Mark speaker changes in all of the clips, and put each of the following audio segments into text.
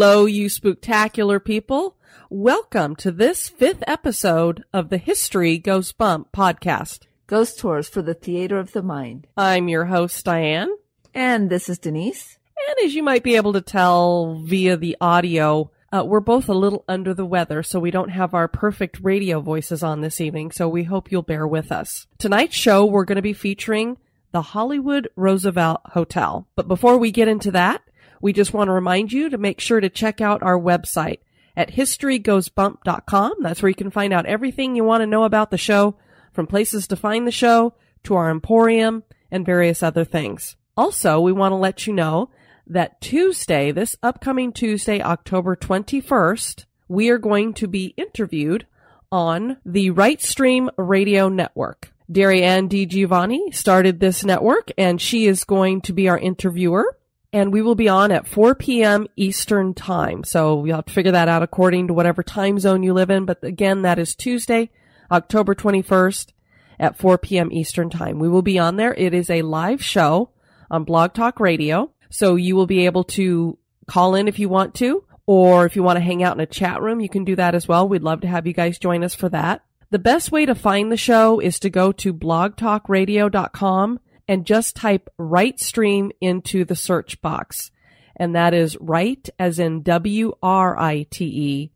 Speaker 1: Hello, you spooktacular people. Welcome to this fifth episode of the History Goes Bump podcast.
Speaker 2: Ghost Tours for the Theater of the Mind.
Speaker 1: I'm your host, Diane.
Speaker 2: And this is Denise.
Speaker 1: And as you might be able to tell via the audio, uh, we're both a little under the weather, so we don't have our perfect radio voices on this evening, so we hope you'll bear with us. Tonight's show, we're going to be featuring the Hollywood Roosevelt Hotel. But before we get into that, we just want to remind you to make sure to check out our website at historygoesbump.com. That's where you can find out everything you want to know about the show, from places to find the show to our emporium and various other things. Also, we want to let you know that Tuesday, this upcoming Tuesday, October 21st, we are going to be interviewed on the Write Stream Radio Network. Darianne Di Giovanni started this network and she is going to be our interviewer and we will be on at 4 p.m. Eastern time. So you'll have to figure that out according to whatever time zone you live in. But again, that is Tuesday, October 21st at 4 p.m. Eastern time. We will be on there. It is a live show on Blog Talk Radio. So you will be able to call in if you want to, or if you want to hang out in a chat room, you can do that as well. We'd love to have you guys join us for that. The best way to find the show is to go to blogtalkradio.com and just type write stream into the search box. And that is right as in W R I T E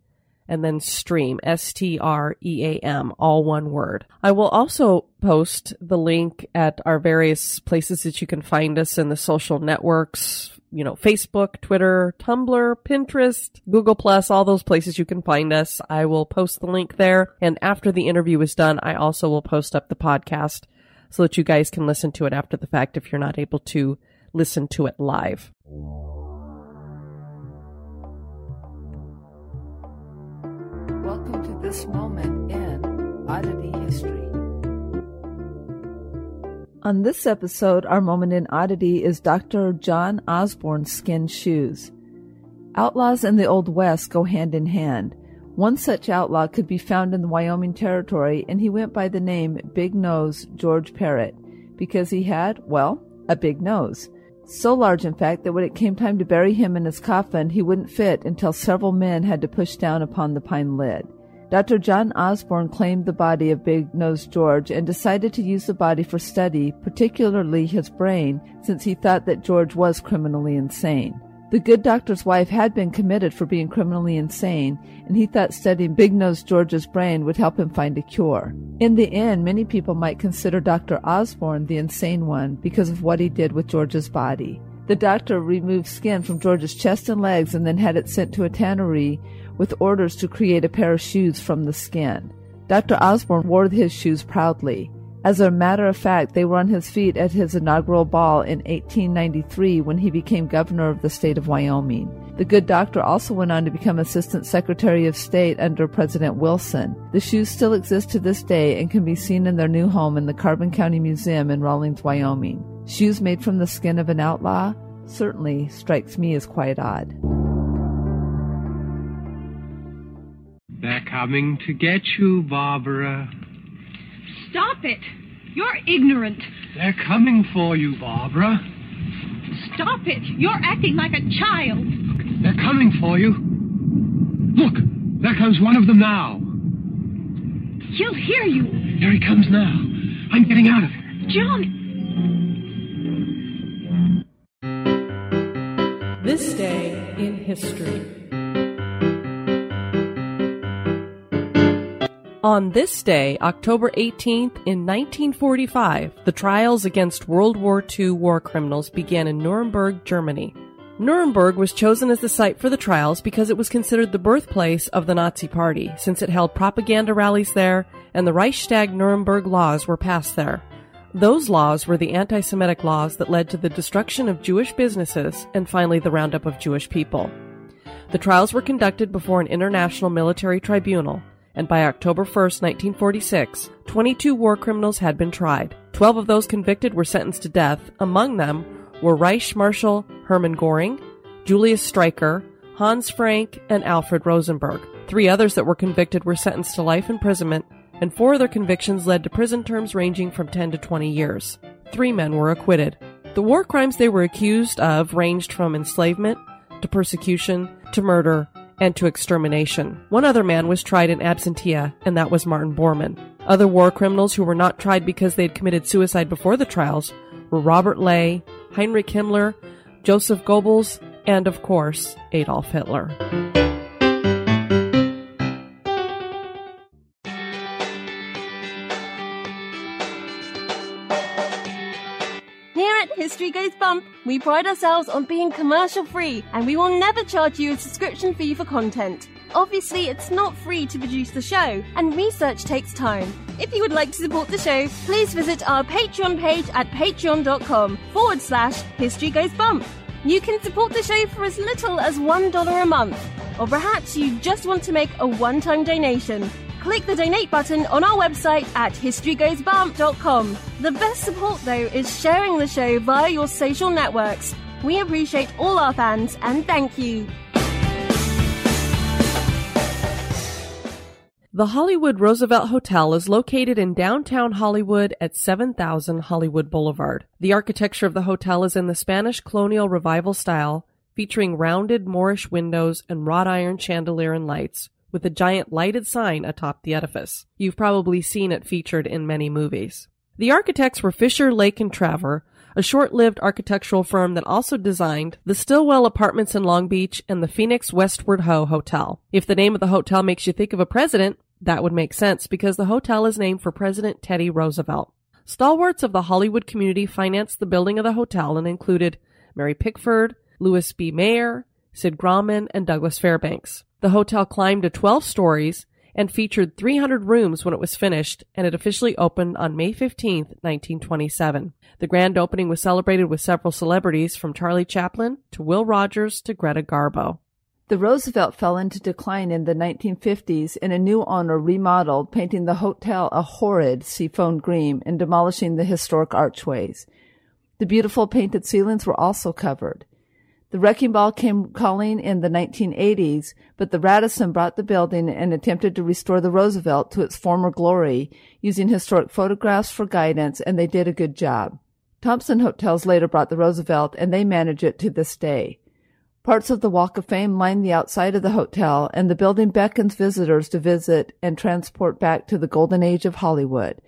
Speaker 1: and then stream, S T R E A M, all one word. I will also post the link at our various places that you can find us in the social networks, you know, Facebook, Twitter, Tumblr, Pinterest, Google Plus, all those places you can find us. I will post the link there. And after the interview is done, I also will post up the podcast so that you guys can listen to it after the fact if you're not able to listen to it live.
Speaker 2: Welcome to this moment in Oddity History. On this episode, our moment in oddity is Dr. John Osborne's skin shoes. Outlaws in the Old West go hand in hand. One such outlaw could be found in the Wyoming Territory, and he went by the name Big Nose George Parrott because he had, well, a big nose. So large, in fact, that when it came time to bury him in his coffin, he wouldn't fit until several men had to push down upon the pine lid. Dr. John Osborne claimed the body of Big Nose George and decided to use the body for study, particularly his brain, since he thought that George was criminally insane. The good doctor's wife had been committed for being criminally insane, and he thought studying Big Nose George's brain would help him find a cure. In the end, many people might consider Dr. Osborne the insane one because of what he did with George's body. The doctor removed skin from George's chest and legs and then had it sent to a tannery with orders to create a pair of shoes from the skin. Dr. Osborne wore his shoes proudly. As a matter of fact, they were on his feet at his inaugural ball in 1893 when he became governor of the state of Wyoming. The good doctor also went on to become Assistant Secretary of State under President Wilson. The shoes still exist to this day and can be seen in their new home in the Carbon County Museum in Rawlins, Wyoming. Shoes made from the skin of an outlaw certainly strikes me as quite odd.
Speaker 3: They're coming to get you, Barbara.
Speaker 4: Stop it! You're ignorant.
Speaker 3: They're coming for you, Barbara.
Speaker 4: Stop it! You're acting like a child.
Speaker 3: They're coming for you. Look, there comes one of them now.
Speaker 4: He'll hear you.
Speaker 3: Here he comes now. I'm getting out of here.
Speaker 4: John,
Speaker 1: This day in history. On this day, October 18th, in 1945, the trials against World War II war criminals began in Nuremberg, Germany. Nuremberg was chosen as the site for the trials because it was considered the birthplace of the Nazi Party, since it held propaganda rallies there and the Reichstag Nuremberg laws were passed there. Those laws were the anti Semitic laws that led to the destruction of Jewish businesses and finally the roundup of Jewish people. The trials were conducted before an international military tribunal, and by October 1, 1946, 22 war criminals had been tried. 12 of those convicted were sentenced to death. Among them were Reich Marshal Hermann Goring, Julius Streicher, Hans Frank, and Alfred Rosenberg. Three others that were convicted were sentenced to life imprisonment, and four of their convictions led to prison terms ranging from 10 to 20 years. Three men were acquitted. The war crimes they were accused of ranged from enslavement to persecution to murder and to extermination. One other man was tried in absentia, and that was Martin Bormann. Other war criminals who were not tried because they had committed suicide before the trials were Robert Ley, Heinrich Himmler, Joseph Goebbels, and of course, Adolf Hitler.
Speaker 5: Bump, we pride ourselves on being commercial free and we will never charge you a subscription fee for content. Obviously, it's not free to produce the show, and research takes time. If you would like to support the show, please visit our Patreon page at patreon.com forward slash History Goes Bump. You can support the show for as little as $1 a month, or perhaps you just want to make a one time donation. Click the donate button on our website at historygoesbump.com. The best support, though, is sharing the show via your social networks. We appreciate all our fans and thank you.
Speaker 1: The Hollywood Roosevelt Hotel is located in downtown Hollywood at 7000 Hollywood Boulevard. The architecture of the hotel is in the Spanish colonial revival style, featuring rounded Moorish windows and wrought iron chandelier and lights, with a giant lighted sign atop the edifice. You've probably seen it featured in many movies. The architects were Fisher, Lake, and Traver, a short-lived architectural firm that also designed the Stillwell Apartments in Long Beach and the Phoenix Westward Ho Hotel. If the name of the hotel makes you think of a president, that would make sense because the hotel is named for President Teddy Roosevelt. Stalwarts of the Hollywood community financed the building of the hotel and included Mary Pickford, Louis B. Mayer, Sid Grauman, and Douglas Fairbanks. The hotel climbed to 12 stories and featured 300 rooms when it was finished, and it officially opened on May 15, 1927. The grand opening was celebrated with several celebrities from Charlie Chaplin to Will Rogers to Greta Garbo.
Speaker 2: The Roosevelt fell into decline in the 1950s and a new owner remodeled, painting the hotel a horrid seafoam green and demolishing the historic archways. The beautiful painted ceilings were also covered. The wrecking ball came calling in the 1980s, but the Radisson brought the building and attempted to restore the Roosevelt to its former glory, using historic photographs for guidance, and they did a good job. Thompson Hotels later brought the Roosevelt, and they manage it to this day. Parts of the Walk of Fame line the outside of the hotel, and the building beckons visitors to visit and transport back to the golden age of Hollywood.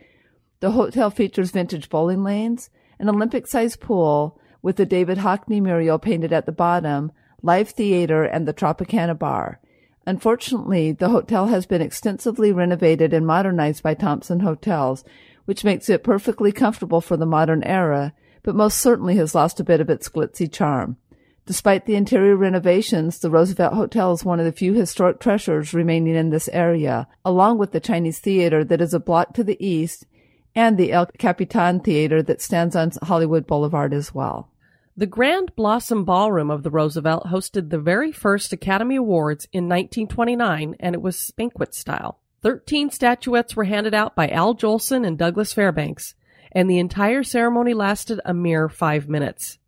Speaker 2: The hotel features vintage bowling lanes, an Olympic-sized pool with the David Hockney mural painted at the bottom, live theater, and the Tropicana bar. Unfortunately, the hotel has been extensively renovated and modernized by Thompson Hotels, which makes it perfectly comfortable for the modern era, but most certainly has lost a bit of its glitzy charm. Despite the interior renovations, the Roosevelt Hotel is one of the few historic treasures remaining in this area, along with the Chinese Theater that is a block to the east and the El Capitan Theater that stands on Hollywood Boulevard as well.
Speaker 1: The Grand Blossom Ballroom of the Roosevelt hosted the very first Academy Awards in 1929, and it was banquet style. Thirteen statuettes were handed out by Al Jolson and Douglas Fairbanks, and the entire ceremony lasted a mere five minutes.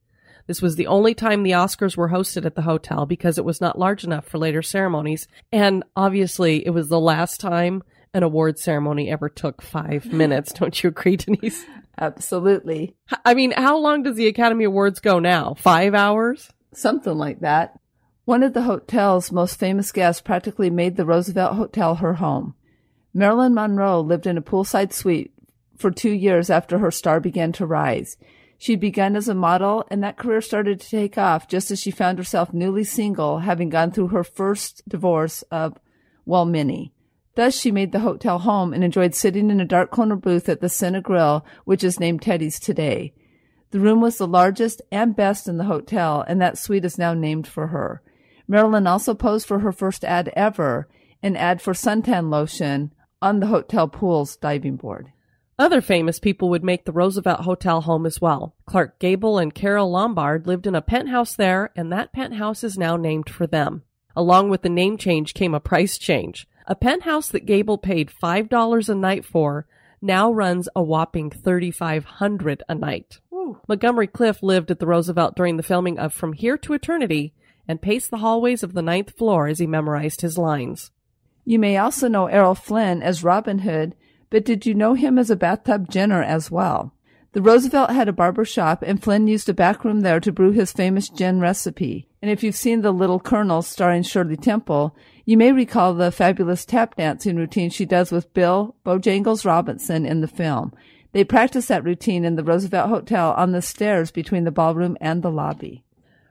Speaker 1: This was the only time the Oscars were hosted at the hotel because it was not large enough for later ceremonies, and obviously it was the last time an award ceremony ever took five minutes. Don't you agree, Denise?
Speaker 2: Absolutely.
Speaker 1: I mean, how long does the Academy Awards go now? Five hours?
Speaker 2: Something like that. One of the hotel's most famous guests practically made the Roosevelt Hotel her home. Marilyn Monroe lived in a poolside suite for two years after her star began to rise. She'd begun as a model, and that career started to take off just as she found herself newly single, having gone through her first divorce of, well, many. Thus, she made the hotel home and enjoyed sitting in a dark corner booth at the Cine Grill, which is named Teddy's today. The room was the largest and best in the hotel, and that suite is now named for her. Marilyn also posed for her first ad ever, an ad for suntan lotion on the hotel pool's diving board.
Speaker 1: Other famous people would make the Roosevelt Hotel home as well. Clark Gable and Carole Lombard lived in a penthouse there, and that penthouse is now named for them. Along with the name change came a price change. A penthouse that Gable paid $5 a night for now runs a whopping $3,500 a night. Montgomery Clift lived at the Roosevelt during the filming of From Here to Eternity and paced the hallways of the ninth floor as he memorized his lines.
Speaker 2: You may also know Errol Flynn as Robin Hood, but did you know him as a bathtub Jenner as well? The Roosevelt had a barber shop, and Flynn used a back room there to brew his famous gin recipe. And if you've seen The Little Colonel starring Shirley Temple, you may recall the fabulous tap dancing routine she does with Bill Bojangles Robinson in the film. They practice that routine in the Roosevelt Hotel on the stairs between the ballroom and the lobby.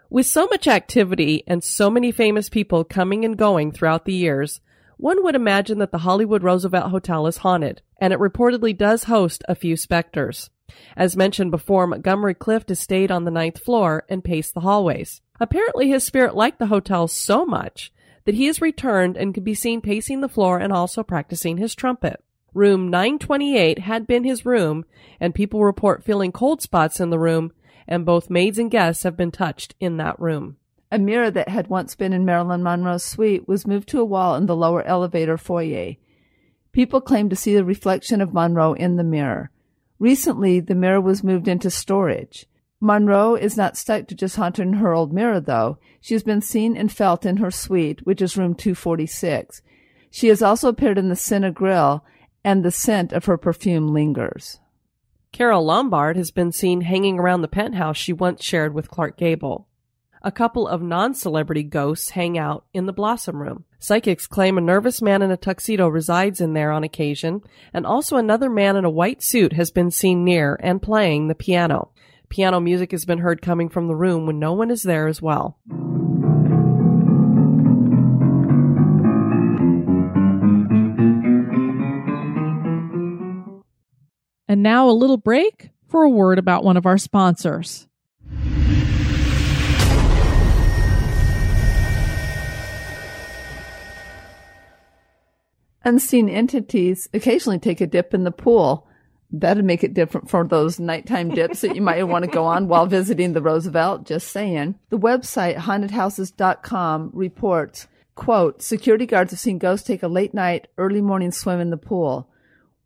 Speaker 1: With so much activity and so many famous people coming and going throughout the years, one would imagine that the Hollywood Roosevelt Hotel is haunted, and it reportedly does host a few specters. As mentioned before, Montgomery Clift has stayed on the ninth floor and paced the hallways. Apparently, his spirit liked the hotel so much that he has returned and can be seen pacing the floor and also practicing his trumpet. Room 928 had been his room, and people report feeling cold spots in the room, and both maids and guests have been touched in that room.
Speaker 2: A mirror that had once been in Marilyn Monroe's suite was moved to a wall in the lower elevator foyer. People claim to see the reflection of Monroe in the mirror. Recently, the mirror was moved into storage. Monroe is not stuck to just haunting her old mirror, though. She has been seen and felt in her suite, which is room 246. She has also appeared in the Cine Grill, and the scent of her perfume lingers.
Speaker 1: Carole Lombard has been seen hanging around the penthouse she once shared with Clark Gable. A couple of non celebrity ghosts hang out in the Blossom Room. Psychics claim a nervous man in a tuxedo resides in there on occasion, and also another man in a white suit has been seen near and playing the piano. Piano music has been heard coming from the room when no one is there as well.
Speaker 6: And now a little break for a word about one of our sponsors.
Speaker 2: Unseen entities occasionally take a dip in the pool. That'd make it different for those nighttime dips that you might want to go on while visiting the Roosevelt. Just saying. The website hauntedhouses.com reports, quote, security guards have seen ghosts take a late night, early morning swim in the pool.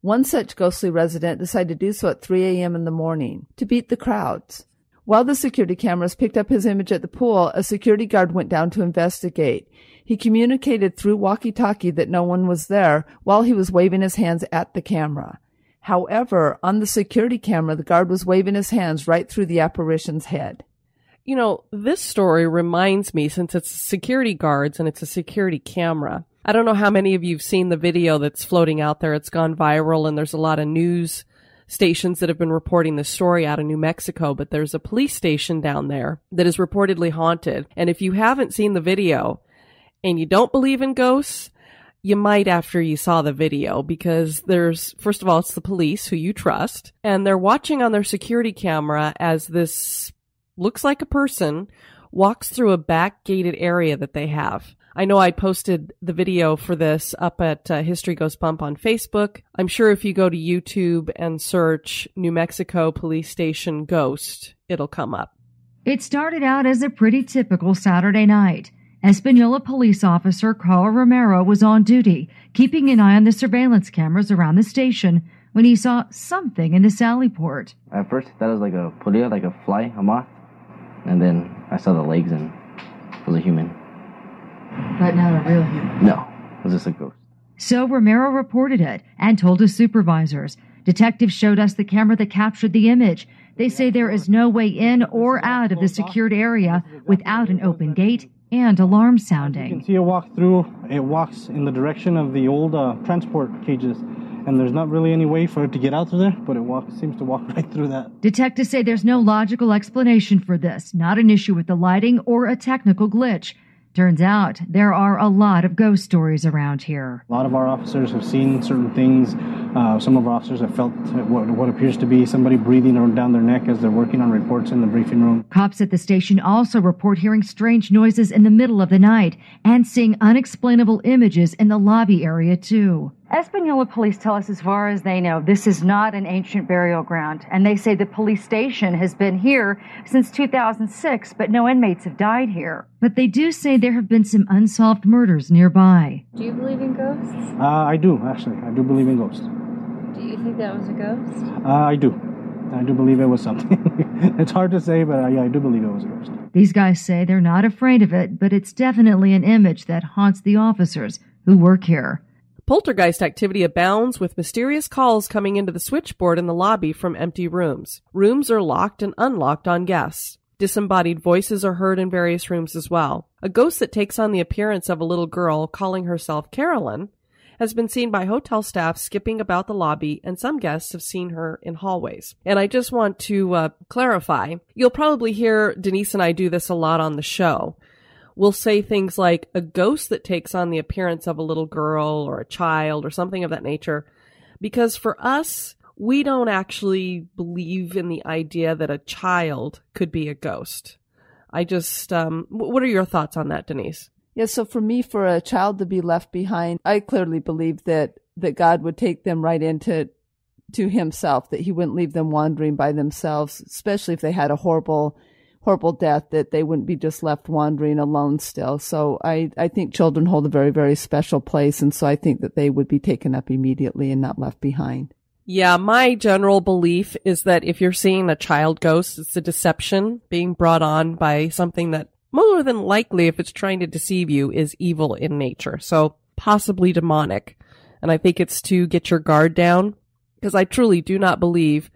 Speaker 2: One such ghostly resident decided to do so at 3 a.m. in the morning to beat the crowds. While the security cameras picked up his image at the pool, a security guard went down to investigate. He communicated through walkie-talkie that no one was there while he was waving his hands at the camera. However, on the security camera, the guard was waving his hands right through the apparition's head.
Speaker 1: You know, this story reminds me, since it's security guards and it's a security camera. I don't know how many of you've seen the video that's floating out there. It's gone viral and there's a lot of news stations that have been reporting the story out of New Mexico, but there's a police station down there that is reportedly haunted. And if you haven't seen the video and you don't believe in ghosts, you might after you saw the video because there's, first of all, it's the police who you trust and they're watching on their security camera as this looks like a person walks through a back gated area that they have. I know I posted the video for this up at uh, History Goes Bump on Facebook. I'm sure if you go to YouTube and search New Mexico Police Station Ghost, it'll come up.
Speaker 7: It started out as a pretty typical Saturday night. Espanola police officer Carl Romero was on duty, keeping an eye on the surveillance cameras around the station, when he saw something in the sally port.
Speaker 8: At first, that was like a polilla, like a fly, a moth. And then I saw the legs and it was a human.
Speaker 7: But not a real human.
Speaker 8: No, it was just a ghost.
Speaker 7: So Romero reported it and told his supervisors. Detectives showed us the camera that captured the image. They say there is no way in or out of the secured area without an open gate and alarm sounding.
Speaker 9: You can see it walk through. It walks in the direction of the old uh, transport cages, and there's not really any way for it to get out through there. But it walks seems to walk right through that.
Speaker 7: Detectives say there's no logical explanation for this, not an issue with the lighting or a technical glitch. Turns out there are a lot of ghost stories around here.
Speaker 9: A lot of our officers have seen certain things. Uh, some of our officers have felt what, what appears to be somebody breathing down their neck as they're working on reports in the briefing room.
Speaker 7: Cops at the station also report hearing strange noises in the middle of the night and seeing unexplainable images in the lobby area too.
Speaker 10: Espanola police tell us as far as they know, this is not an ancient burial ground. And they say the police station has been here since 2006, but no inmates have died here.
Speaker 7: But they do say there have been some unsolved murders nearby.
Speaker 11: Do you believe in ghosts?
Speaker 9: Uh, I do actually. I do believe in ghosts.
Speaker 11: Do you think that was a ghost?
Speaker 9: Uh, I do. I do believe it was something. it's hard to say, but uh, yeah, I do believe it was a ghost.
Speaker 7: These guys say they're not afraid of it, but it's definitely an image that haunts the officers who work here.
Speaker 1: Poltergeist activity abounds with mysterious calls coming into the switchboard in the lobby from empty rooms. Rooms are locked and unlocked on guests. Disembodied voices are heard in various rooms as well. A ghost that takes on the appearance of a little girl calling herself Carolyn has been seen by hotel staff skipping about the lobby, and some guests have seen her in hallways. And I just want to uh, clarify you'll probably hear Denise and I do this a lot on the show. We'll say things like a ghost that takes on the appearance of a little girl or a child or something of that nature. Because for us, we don't actually believe in the idea that a child could be a ghost. I just, um, what are your thoughts on that, Denise?
Speaker 2: Yeah, so for me, for a child to be left behind, I clearly believe that that God would take them right into to Himself, that He wouldn't leave them wandering by themselves, especially if they had a horrible, horrible death, that they wouldn't be just left wandering alone still. So I I think children hold a very very special place, and so I think that they would be taken up immediately and not left behind.
Speaker 1: Yeah, my general belief is that if you're seeing a child ghost, it's a deception being brought on by something that more than likely, if it's trying to deceive you, is evil in nature. So possibly demonic. And I think it's to get your guard down because I truly do not believe,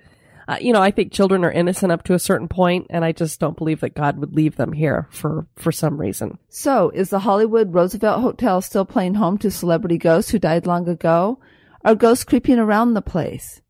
Speaker 1: uh, you know, I think children are innocent up to a certain point and I just don't believe that God would leave them here for, for some reason.
Speaker 2: So, is the Hollywood Roosevelt Hotel still playing home to celebrity ghosts who died long ago? Are ghosts creeping around the place?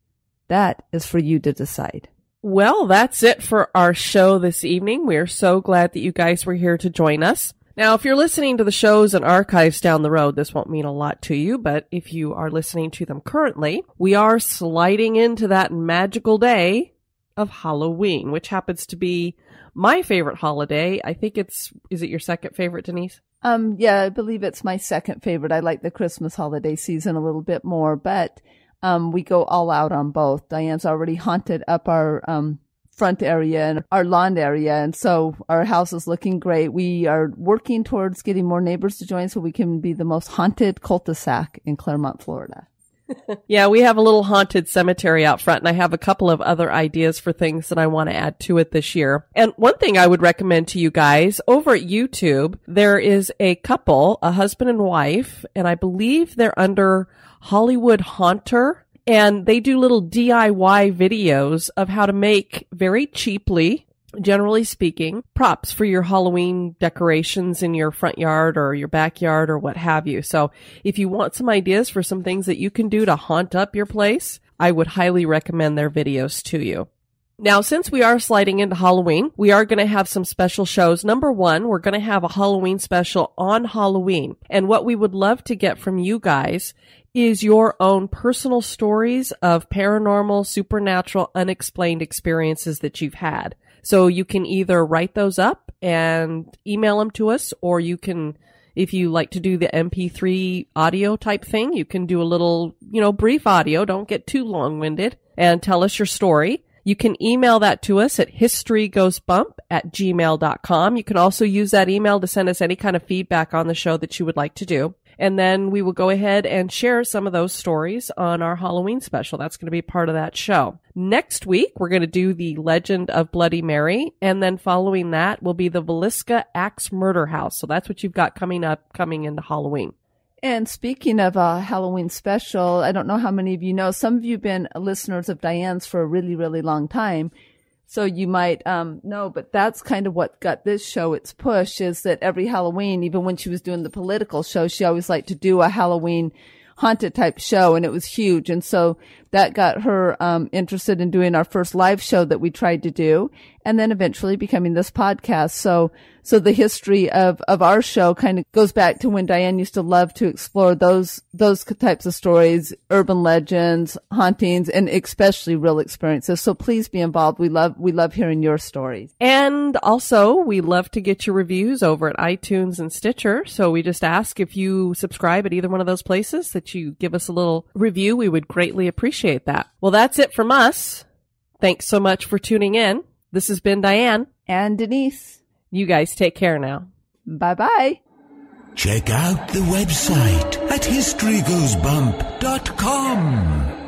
Speaker 2: That is for you to decide.
Speaker 1: Well, that's it for our show this evening. We're so glad that you guys were here to join us. Now, if you're listening to the shows and archives down the road, this won't mean a lot to you, but if you are listening to them currently, we are sliding into that magical day of Halloween, which happens to be my favorite holiday. I think it's, is it your second favorite, Denise?
Speaker 2: Um, yeah, I believe it's my second favorite. I like the Christmas holiday season a little bit more, but um, we go all out on both. Diane's already haunted up our um, front area and our lawn area, and so our house is looking great. We are working towards getting more neighbors to join so we can be the most haunted cul-de-sac in Clermont, Florida.
Speaker 1: Yeah, we have a little haunted cemetery out front, and I have a couple of other ideas for things that I want to add to it this year. And one thing I would recommend to you guys over at YouTube, there is a couple, a husband and wife, and I believe they're under Hollywood Haunter, and they do little DIY videos of how to make very cheaply generally speaking, props for your Halloween decorations in your front yard or your backyard or what have you. So if you want some ideas for some things that you can do to haunt up your place, I would highly recommend their videos to you. Now, since we are sliding into Halloween, we are going to have some special shows. Number one, we're going to have a Halloween special on Halloween. And what we would love to get from you guys is your own personal stories of paranormal, supernatural, unexplained experiences that you've had. So you can either write those up and email them to us, or you can, if you like to do the MP3 audio type thing, you can do a little, you know, brief audio. Don't get too long winded and tell us your story. You can email that to us at historygoesbump at gmail.com. You can also use that email to send us any kind of feedback on the show that you would like to do. And then we will go ahead and share some of those stories on our Halloween special. That's going to be part of that show. Next week, we're going to do the Legend of Bloody Mary. And then following that will be the Villisca Axe Murder House. So that's what you've got coming up, coming into Halloween.
Speaker 2: And speaking of a Halloween special, I don't know how many of you know, some of you have been listeners of Diane's for a really, really long time. So you might um, know, but that's kind of what got this show its push is that every Halloween, even when she was doing the political show, she always liked to do a Halloween haunted type show and it was huge. And so that got her um, interested in doing our first live show that we tried to do and then eventually becoming this podcast. So, so the history of, of our show kind of goes back to when Diane used to love to explore those, those types of stories, urban legends, hauntings, and especially real experiences. So please be involved. We love, we love hearing your stories.
Speaker 1: And also, we love to get your reviews over at iTunes and Stitcher. So we just ask if you subscribe at either one of those places that you give us a little review. We would greatly appreciate that. Well, that's it from us. Thanks so much for tuning in. This has been Diane.
Speaker 2: And Denise.
Speaker 1: You guys take care now.
Speaker 2: Bye bye.
Speaker 12: Check out the website at historygoesbump.com.